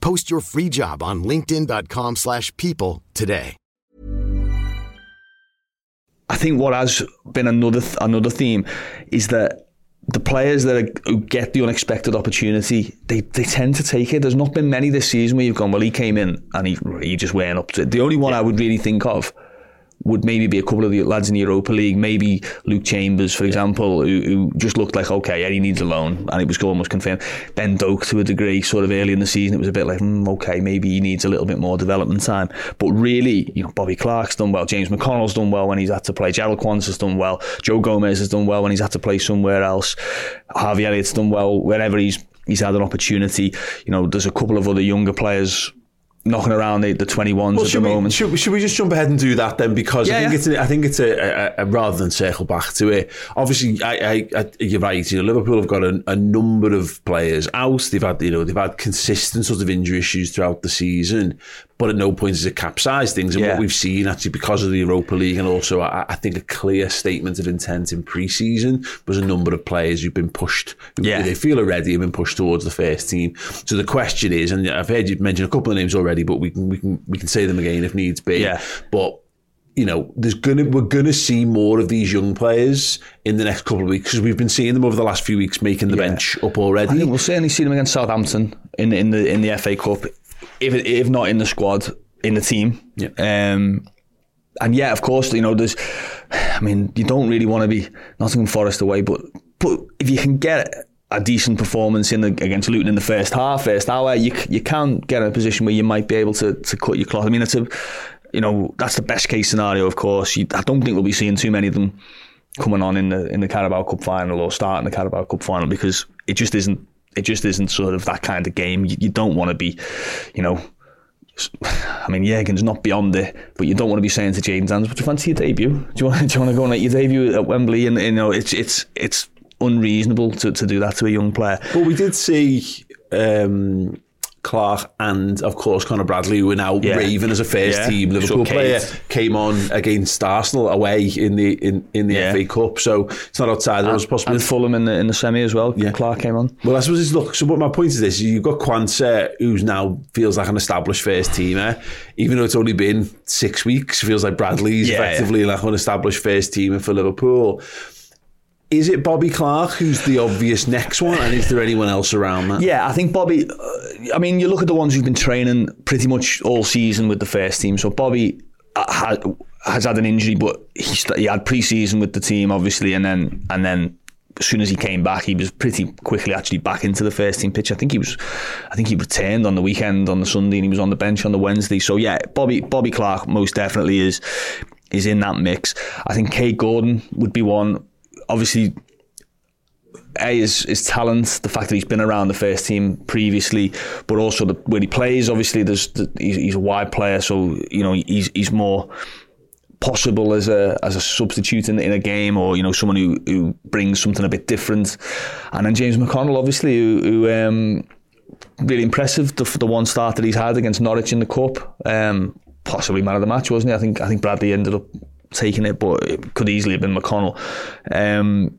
Post your free job on linkedin.com slash people today. I think what has been another th- another theme is that the players that are, who get the unexpected opportunity, they, they tend to take it. There's not been many this season where you've gone, well, he came in and he, he just went up to it. The only one yeah. I would really think of would maybe be a couple of the lads in the Europa League, maybe Luke Chambers, for example, who, who just looked like, okay, he needs a loan, and it was almost confirmed. Ben Doak, to a degree, sort of early in the season, it was a bit like, mm, okay, maybe he needs a little bit more development time. But really, you know, Bobby Clark's done well, James McConnell's done well when he's had to play, Jarell has done well, Joe Gomez has done well when he's had to play somewhere else, Harvey Elliott's done well wherever he's he's had an opportunity. You know, there's a couple of other younger players knocking around the, the 21s well, at the we, moment. Should, should, we just jump ahead and do that then? Because yeah, I think yeah. it's a, I think it's a, a, a, rather than circle back to it. Obviously, I, I, you're right. You know, Liverpool have got a, number of players out. They've had you know they've had consistent sort of injury issues throughout the season but at no point has it capsized things. And yeah. what we've seen actually because of the Europa League and also I, I think a clear statement of intent in pre-season was a number of players who've been pushed. Yeah. They feel already have been pushed towards the first team. So the question is, and I've heard you mention a couple of names already, but we can we can we can say them again if needs be. Yeah. But you know, there's gonna we're gonna see more of these young players in the next couple of weeks because we've been seeing them over the last few weeks making the yeah. bench up already. I think we'll certainly see them against Southampton in in the in the FA Cup if if not in the squad, in the team. Yeah. Um, and yeah, of course, you know, there's. I mean, you don't really want to be Nottingham Forest away, but but if you can get a decent performance in the, against Luton in the first half, first hour, you you can get in a position where you might be able to to cut your cloth. I mean, it's a, you know, that's the best case scenario, of course. You, I don't think we'll be seeing too many of them coming on in the in the Carabao Cup final or starting the Carabao Cup final because it just isn't it just isn't sort of that kind of game. You, you don't want to be, you know, I mean, Jurgen's not beyond it, but you don't want to be saying to Jayden Danns, "Would you fancy your debut? Do you want, do you want to go and make your debut at Wembley?" And you know, it's it's it's unreasonable to, to do that to a young player. But we did see um, Clark and of course Conor Bradley, who are now yeah. raving as a first yeah. team Liverpool player, came on against Arsenal away in the in, in the yeah. FA Cup. So it's not outside of those possibilities. And Fulham in the in the semi as well. Yeah. Clark came on. Well, I suppose it's look. So, what my point is this: you've got Quansah, who's now feels like an established first teamer, even though it's only been six weeks. Feels like Bradley's effectively like an established first teamer for Liverpool. Is it Bobby Clark who's the obvious next one, and is there anyone else around that? Yeah, I think Bobby. Uh, I mean, you look at the ones who've been training pretty much all season with the first team. So Bobby uh, has, has had an injury, but he, he had pre-season with the team, obviously, and then and then as soon as he came back, he was pretty quickly actually back into the first team pitch. I think he was, I think he returned on the weekend on the Sunday, and he was on the bench on the Wednesday. So yeah, Bobby Bobby Clark most definitely is is in that mix. I think Kaide Gordon would be one obviously a is his talent, the fact that he's been around the first team previously, but also the where he plays. Obviously, there's the, he's, he's, a wide player, so you know he's he's more possible as a as a substitute in, in a game, or you know someone who, who brings something a bit different. And then James McConnell, obviously, who, who um, really impressive the, the one start that he's had against Norwich in the cup. Um, possibly man of the match, wasn't he? I think I think Bradley ended up taking it, but it could easily have been McConnell. Um,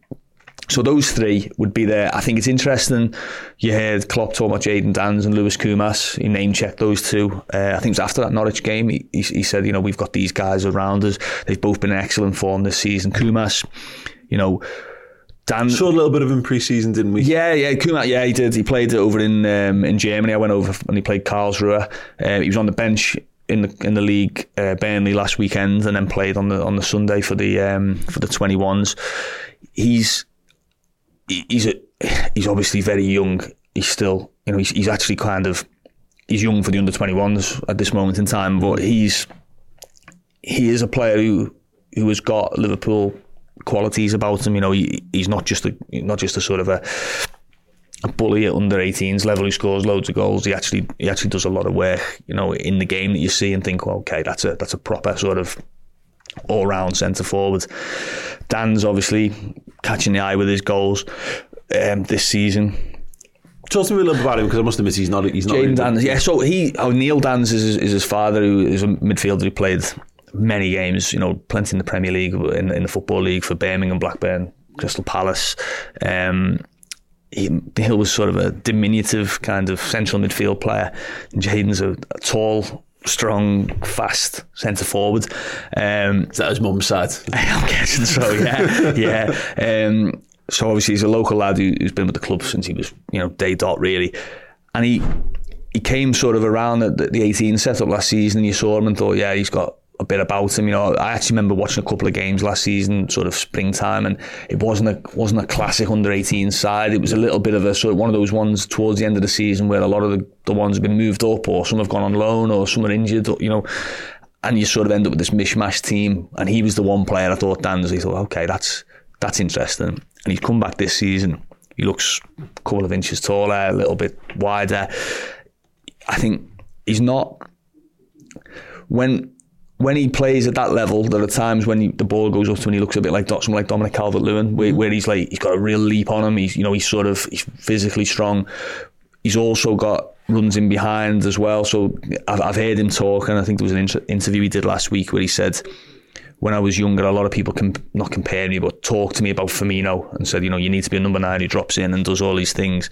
so those three would be there. I think it's interesting. You heard Klopp talk about Jayden Danns and Lewis Koumas. He name checked those two. Uh, I think it was after that Norwich game. He, he, he, said, you know, we've got these guys around us. They've both been in excellent form this season. Koumas, you know, Dan saw a little bit of him pre-season, didn't we? Yeah, yeah, Koumas, yeah, he did. He played over in um, in Germany. I went over and he played Karlsruhe. Uh, he was on the bench in the in the league, uh, Burnley last weekend, and then played on the on the Sunday for the um, for the twenty ones. He's he's a, he's obviously very young. He's still you know he's, he's actually kind of he's young for the under twenty ones at this moment in time, but he's he is a player who who has got Liverpool qualities about him. You know, he, he's not just a not just a sort of a bully at under 18s level who scores loads of goals. He actually he actually does a lot of work, you know, in the game that you see and think, well, okay, that's a that's a proper sort of all round centre forward. Danns obviously catching the eye with his goals um, this season. Talk to me a little bit about him because I must admit he's not. He's not. Jaden Danns, yeah. So he, oh, Neil Danns is, is his father, who is a midfielder who played many games. You know, plenty in the Premier League, in, in the football league for Birmingham, Blackburn, Crystal Palace. Um, he, Hill was sort of a diminutive kind of central midfield player. Jaden's a, a tall, strong, fast centre forward. Um, Is that his mum's side? I'm guessing so. Yeah, yeah. Um, so obviously he's a local lad who, who's been with the club since he was, you know, day dot really, and he he came sort of around the, the 18 setup last season. and You saw him and thought, yeah, he's got a bit about him. You know, I actually remember watching a couple of games last season, sort of springtime, and it wasn't a wasn't a classic under 18 side. It was a little bit of a sort of one of those ones towards the end of the season where a lot of the, the ones have been moved up, or some have gone on loan, or some are injured. You know, and you sort of end up with this mishmash team. And he was the one player I thought Danns. He thought, okay, that's that's interesting. And he's come back this season. He looks a couple of inches taller, a little bit wider. I think he's not when when he plays at that level, there are times when he, the ball goes up to him and he looks a bit like someone like Dominic Calvert-Lewin, where, mm. where he's like he's got a real leap on him. He's you know he's sort of he's physically strong. He's also got runs in behind as well. So I've, I've heard him talk, and I think there was an inter- interview he did last week where he said, when I was younger, a lot of people can not compare me, but talk to me about Firmino and said, you know, you need to be a number nine who drops in and does all these things.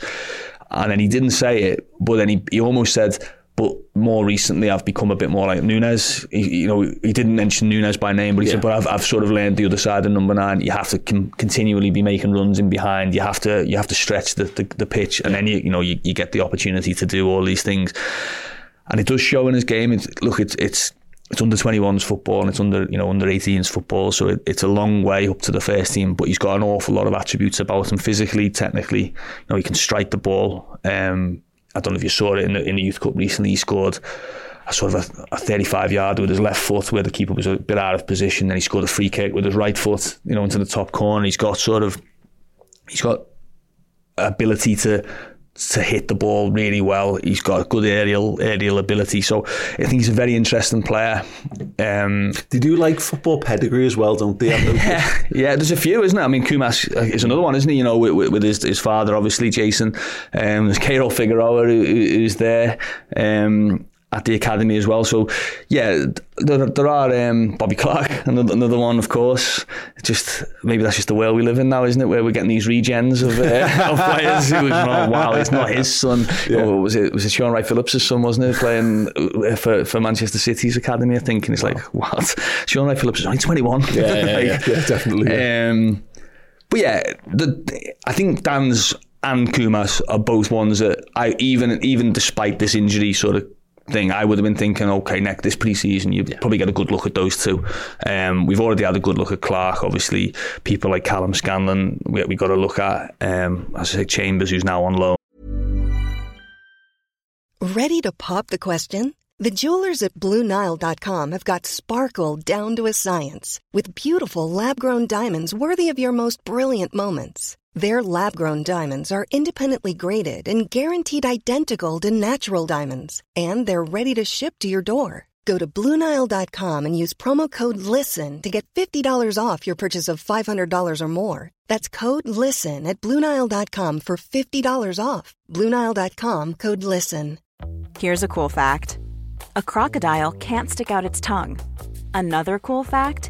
And then he didn't say it, but then he, he almost said, but more recently, I've become a bit more like Nunez. He, you know, he didn't mention Nunez by name, but he yeah. said, "But I've, I've sort of learned the other side of number nine. You have to com- continually be making runs in behind. You have to you have to stretch the, the, the pitch, and then you you know you, you get the opportunity to do all these things. And it does show in his game. It's, look, it's it's it's under 21s football and it's under you know under 18s football so it, it's a long way up to the first team but he's got an awful lot of attributes about him physically technically you know he can strike the ball um, I don't know if you saw it in the, in the youth cup recently he scored a sort of a, a 35 yard with his left foot where the keeper was a bit out of position then he scored a free kick with his right foot you know into the top corner. He's got sort of he's got ability to to hit the ball really well. He's got good aerial aerial ability, so I think he's a very interesting player. Um, they do like football pedigree as well, don't they? yeah, yeah. There's a few, isn't it? I mean, Koumas is another one, isn't he? You know, with, with his, his father, obviously Jason. Um, there's Keyrol Figueroa who, who's there. Um, at the academy as well. So, yeah, there, there are um, Bobby Clark, another, another one, of course. Just maybe that's just the world we live in now, isn't it? Where we're getting these regens of, uh, of players who, oh, wow, it's not his son. Yeah. Or was it was it Shaun Wright-Phillips' son, wasn't it, playing uh, for, for Manchester City's academy? I think, and it's like, what? Shaun Wright-Phillips is only twenty one. Yeah, yeah, like, yeah, yeah, definitely. Um, but yeah, the, I think Danns and Koumas are both ones that I even even despite this injury sort of thing, I would have been thinking, okay, next this pre-season, you yeah. probably get a good look at those two. Um, we've already had a good look at Clark. Obviously, people like Callum Scanlon, we we got to look at. Um, as I say, Chambers, who's now on loan. Ready to pop the question? The jewelers at BlueNile.com have got sparkle down to a science with beautiful lab-grown diamonds worthy of your most brilliant moments. Their lab grown diamonds are independently graded and guaranteed identical to natural diamonds, and they're ready to ship to your door. Go to Bluenile.com and use promo code LISTEN to get $50 off your purchase of $500 or more. That's code LISTEN at Bluenile.com for $50 off. Bluenile.com code LISTEN. Here's a cool fact a crocodile can't stick out its tongue. Another cool fact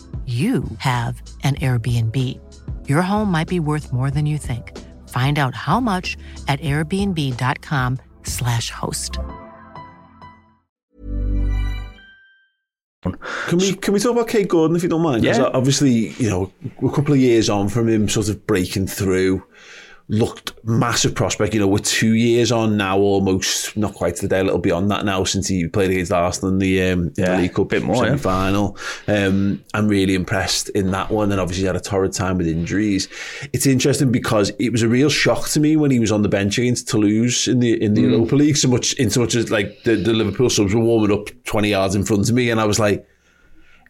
you have an Airbnb. Your home might be worth more than you think. Find out how much at airbnb.com/slash host. Can we can we talk about Kaide Gordon if you don't mind? Yeah. Obviously, you know, a couple of years on from him sort of breaking through looked massive prospect. You know, we're two years on now, almost not quite to the day, a little beyond that now since he played against Arsenal in the, um, yeah, the League Cup bit more final. Yeah. Um, I'm really impressed in that one, and obviously had a torrid time with injuries. It's interesting because it was a real shock to me when he was on the bench against Toulouse in the in the mm. Europa League. So much, in so much as like the, the Liverpool subs were warming up 20 yards in front of me, and I was like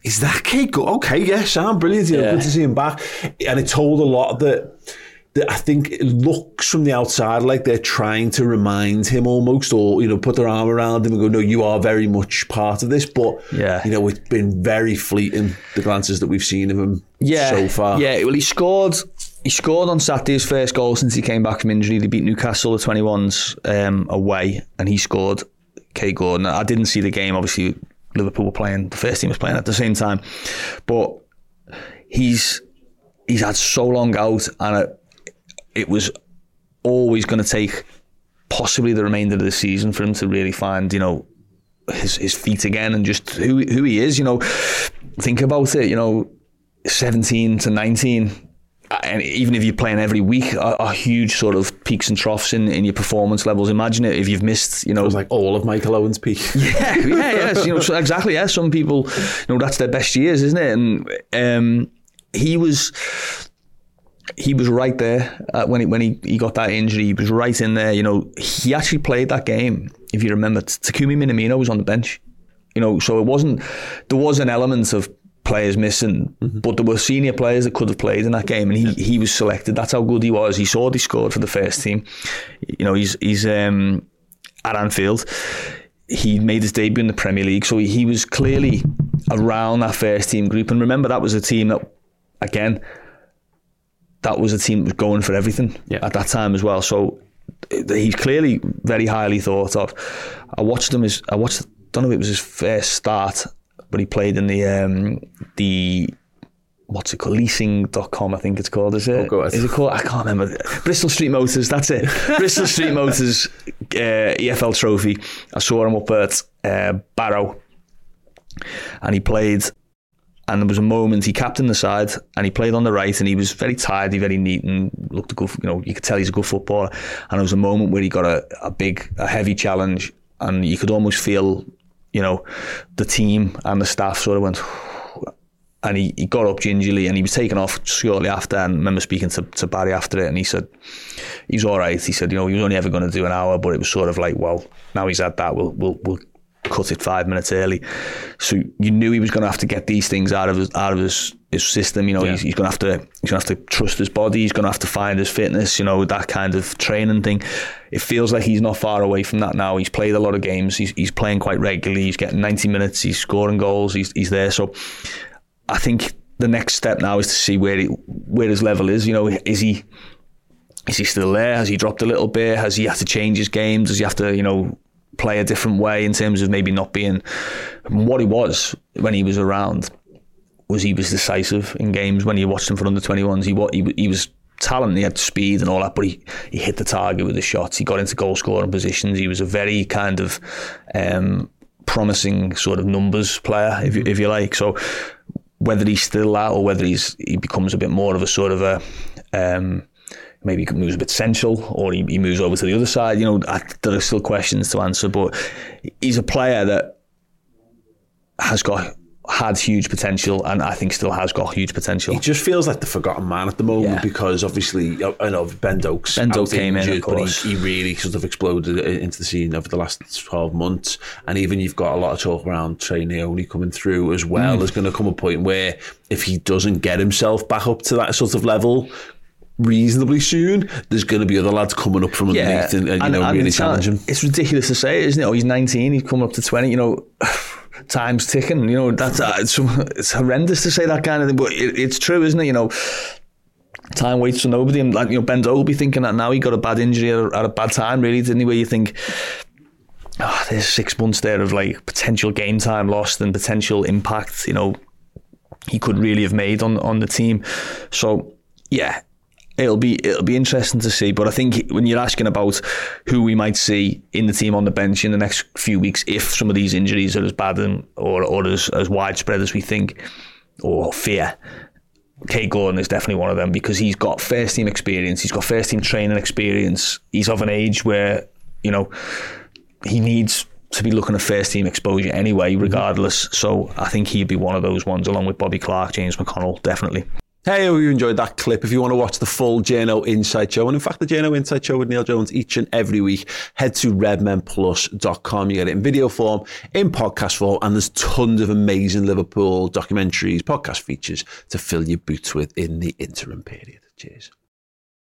is that Kaide Go? Okay, yes, I'm brilliant. You know, yeah. Good to see him back. And it told a lot that I think it looks from the outside like they're trying to remind him almost, or you know, put their arm around him and go, "No, you are very much part of this." But yeah, you know, it's been very fleeting the glances that we've seen of him yeah, so far. Yeah, well, he scored. He scored on Saturday's first goal since he came back from injury. They beat Newcastle the 21s um, away, and he scored. Kaide Gordon. I didn't see the game. Obviously, Liverpool were playing. The first team was playing at the same time, but he's he's had so long out, and. It, it was always going to take possibly the remainder of the season for him to really find, you know, his his feet again and just who who he is. You know, think about it. You know, seventeen to nineteen. And even if you're playing every week, are, are huge sort of peaks and troughs in, in your performance levels. Imagine it if you've missed, you know, it was like all of Michael Owen's peak. Yeah, yeah, yes, you know, so exactly. Yeah, some people, you know, that's their best years, isn't it? And um, he was he was right there uh, when he, when he, he got that injury. He was right in there. You know, he actually played that game. If you remember, Takumi Minamino was on the bench. You know, so it wasn't. There was an element of players missing, mm-hmm. but there were senior players that could have played in that game, and he, he was selected. That's how good he was. He saw he scored for the first team. You know, he's he's um, at Anfield. He made his debut in the Premier League, so he, he was clearly around that first team group. And remember, that was a team that, again, that was a team that was going for everything yeah. at that time as well. So he's clearly very highly thought of. I watched him as I watched. I Don't know if it was his first start, but he played in the um, the what's it called? Leasing.com, I think it's called, is it? Oh, is it called? I can't remember. Bristol Street Motors, that's it. Bristol Street Motors uh, EFL trophy. I saw him up at uh, Barrow and he played and there was a moment he captained the side and he played on the right and he was very tidy, very neat and looked a good, you know, you could tell he's a good footballer. And there was a moment where he got a, a big, a heavy challenge and you could almost feel, you know, the team and the staff sort of went, and he, he got up gingerly and he was taken off shortly after. And I remember speaking to, to Barry after it and he said, he was all right. He said, you know, he was only ever going to do an hour, but it was sort of like, well, now he's had that, we'll, we'll, we'll cut it five minutes early. So you knew he was going to have to get these things out of his, out of his, his system. You know, yeah. he's, he's going to have to he's going to have to trust his body. He's going to have to find his fitness. You know, that kind of training thing. It feels like he's not far away from that now. He's played a lot of games. He's he's playing quite regularly. He's getting ninety minutes. He's scoring goals. He's he's there. So I think the next step now is to see where he, where his level is. You know, is he is he still there? Has he dropped a little bit? Has he had to change his game? Does he have to, you know, play a different way in terms of maybe not being what he was when he was around was he was decisive in games. When you watched him for under 21s he, he, he was talent he had speed and all that but he, he hit the target with the shots. He got into goal scoring positions. He was a very kind of um, promising sort of numbers player if you, if you like. So whether he's still that or whether he's he becomes a bit more of a sort of a um, maybe he moves a bit central or he, he moves over to the other side. You know, I, there are still questions to answer, but he's a player that has got had huge potential and I think still has got huge potential. He just feels like the forgotten man at the moment yeah. because obviously I know Ben Doak's Ben Doak came injured, in, but he, he, really sort of exploded into the scene over the last 12 months. And even you've got a lot of talk around Trey Nyoni coming through as well. Mm. There's going to come a point where if he doesn't get himself back up to that sort of level, reasonably soon, there's going to be other lads coming up from underneath yeah. and, and, you know, and really challenging. It's ridiculous to say, isn't it? Oh, he's 19, he's coming up to 20, you know time's ticking. You know, that's uh, it's, it's horrendous to say that kind of thing, but it, it's true, isn't it? You know, time waits for nobody, and like you know, Ben will be thinking that now he got a bad injury at a, at a bad time, really, didn't he? Where you think. Oh, there's six months there of like potential game time lost and potential impact, you know, he could really have made on on the team. So yeah, it'll be it'll be interesting to see. But I think when you're asking about who we might see in the team on the bench in the next few weeks, if some of these injuries are as bad and, or or as, as widespread as we think or fear, Kaide Gordon is definitely one of them because he's got first team experience, he's got first team training experience. He's of an age where you know he needs to be looking at first team exposure anyway, mm-hmm. regardless. So I think he'd be one of those ones, along with Bobby Clark, James McConnell, definitely. Hey, hope you enjoyed that clip. If you want to watch the full Journo Insight Show, and in fact, the Journo Insight Show with Neil Jones each and every week, head to redmenplus.com. You get it in video form, in podcast form, and there's tons of amazing Liverpool documentaries, podcast features to fill your boots with in the interim period. Cheers.